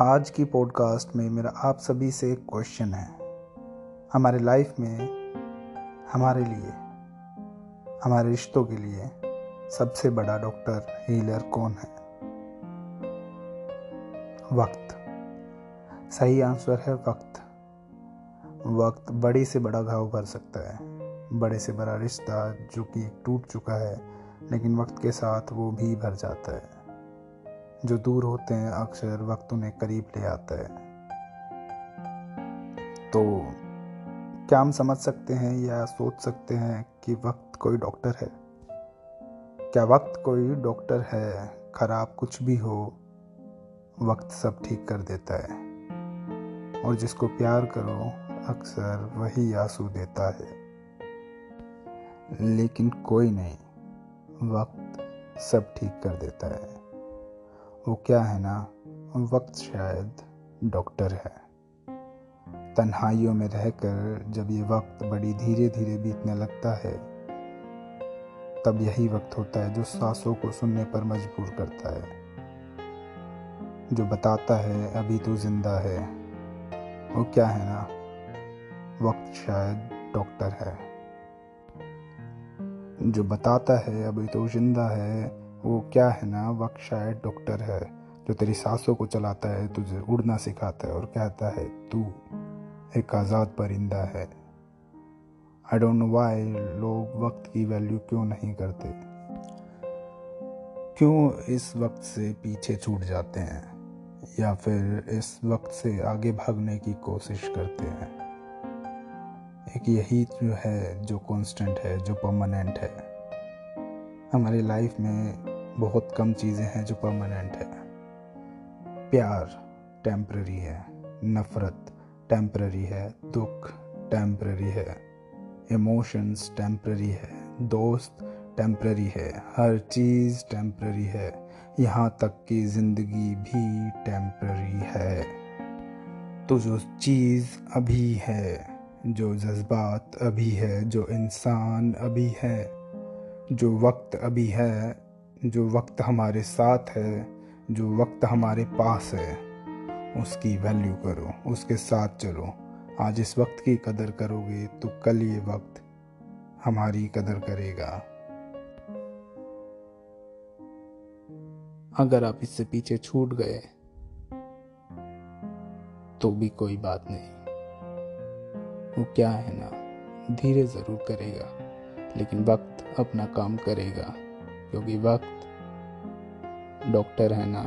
आज की पॉडकास्ट में मेरा आप सभी से एक क्वेश्चन है। हमारे लाइफ में, हमारे लिए, हमारे रिश्तों के लिए सबसे बड़ा डॉक्टर हीलर कौन है? वक्त। सही आंसर है वक्त। वक्त बड़े से बड़ा घाव भर सकता है। बड़े से बड़ा रिश्ता जो कि टूट चुका है, लेकिन वक्त के साथ वो भी भर जाता है। जो दूर होते हैं, अक्सर वक्त उन्हें करीब ले आता है। तो क्या हम समझ सकते हैं या सोच सकते हैं कि वक्त कोई डॉक्टर है? क्या वक्त कोई डॉक्टर है, खराब कुछ भी हो, वक्त सब ठीक कर देता है। और जिसको प्यार करो, अक्सर वही आँसू देता है। लेकिन कोई नहीं, वक्त सब ठीक कर देता है। वो क्या है ना, वक्त शायद डॉक्टर है। तन्हाइयों में रहकर जब ये वक्त बड़ी धीरे धीरे बीतने लगता है, तब यही वक्त होता है जो सांसों को सुनने पर मजबूर करता है। जो बताता है, अभी तो ज़िंदा है। वो क्या है ना, वक्त शायद डॉक्टर है। जो बताता है, अभी तो ज़िंदा है वो क्या है ना, वक्त शायद डॉक्टर है, जो तेरी सांसों को चलाता है, तुझे उड़ना सिखाता है और कहता है, तू एक आज़ाद परिंदा है। आई डोंट नो वाई लोग वक्त की वैल्यू क्यों नहीं करते। क्यों इस वक्त से पीछे छूट जाते हैं, या फिर इस वक्त से आगे भागने की कोशिश करते हैं? एक यही जो है जो कांस्टेंट है, जो परमानेंट है। हमारी लाइफ में बहुत कम चीज़ें हैं जो परमानेंट है। प्यार टेम्प्ररी है, नफ़रत टेम्प्ररी है, दुख टेम्प्ररी है इमोशंस टेम्प्ररी है, दोस्त टेम्प्ररी है, हर चीज़ टेम्प्ररी है, यहाँ तक कि ज़िंदगी भी टेम्प्ररी है। तो जो चीज़ अभी है, जो जज्बात अभी है, जो इंसान अभी है, जो वक्त अभी है जो वक्त हमारे साथ है, जो वक्त हमारे पास है, उसकी वैल्यू करो, उसके साथ चलो। आज इस वक्त की कदर करोगे तो कल ये वक्त हमारी कदर करेगा। अगर आप इससे पीछे छूट गए तो भी कोई बात नहीं। वो क्या है ना, धीरे ज़रूर करेगा, लेकिन वक्त अपना काम करेगा। क्योंकि वक्त डॉक्टर है ना।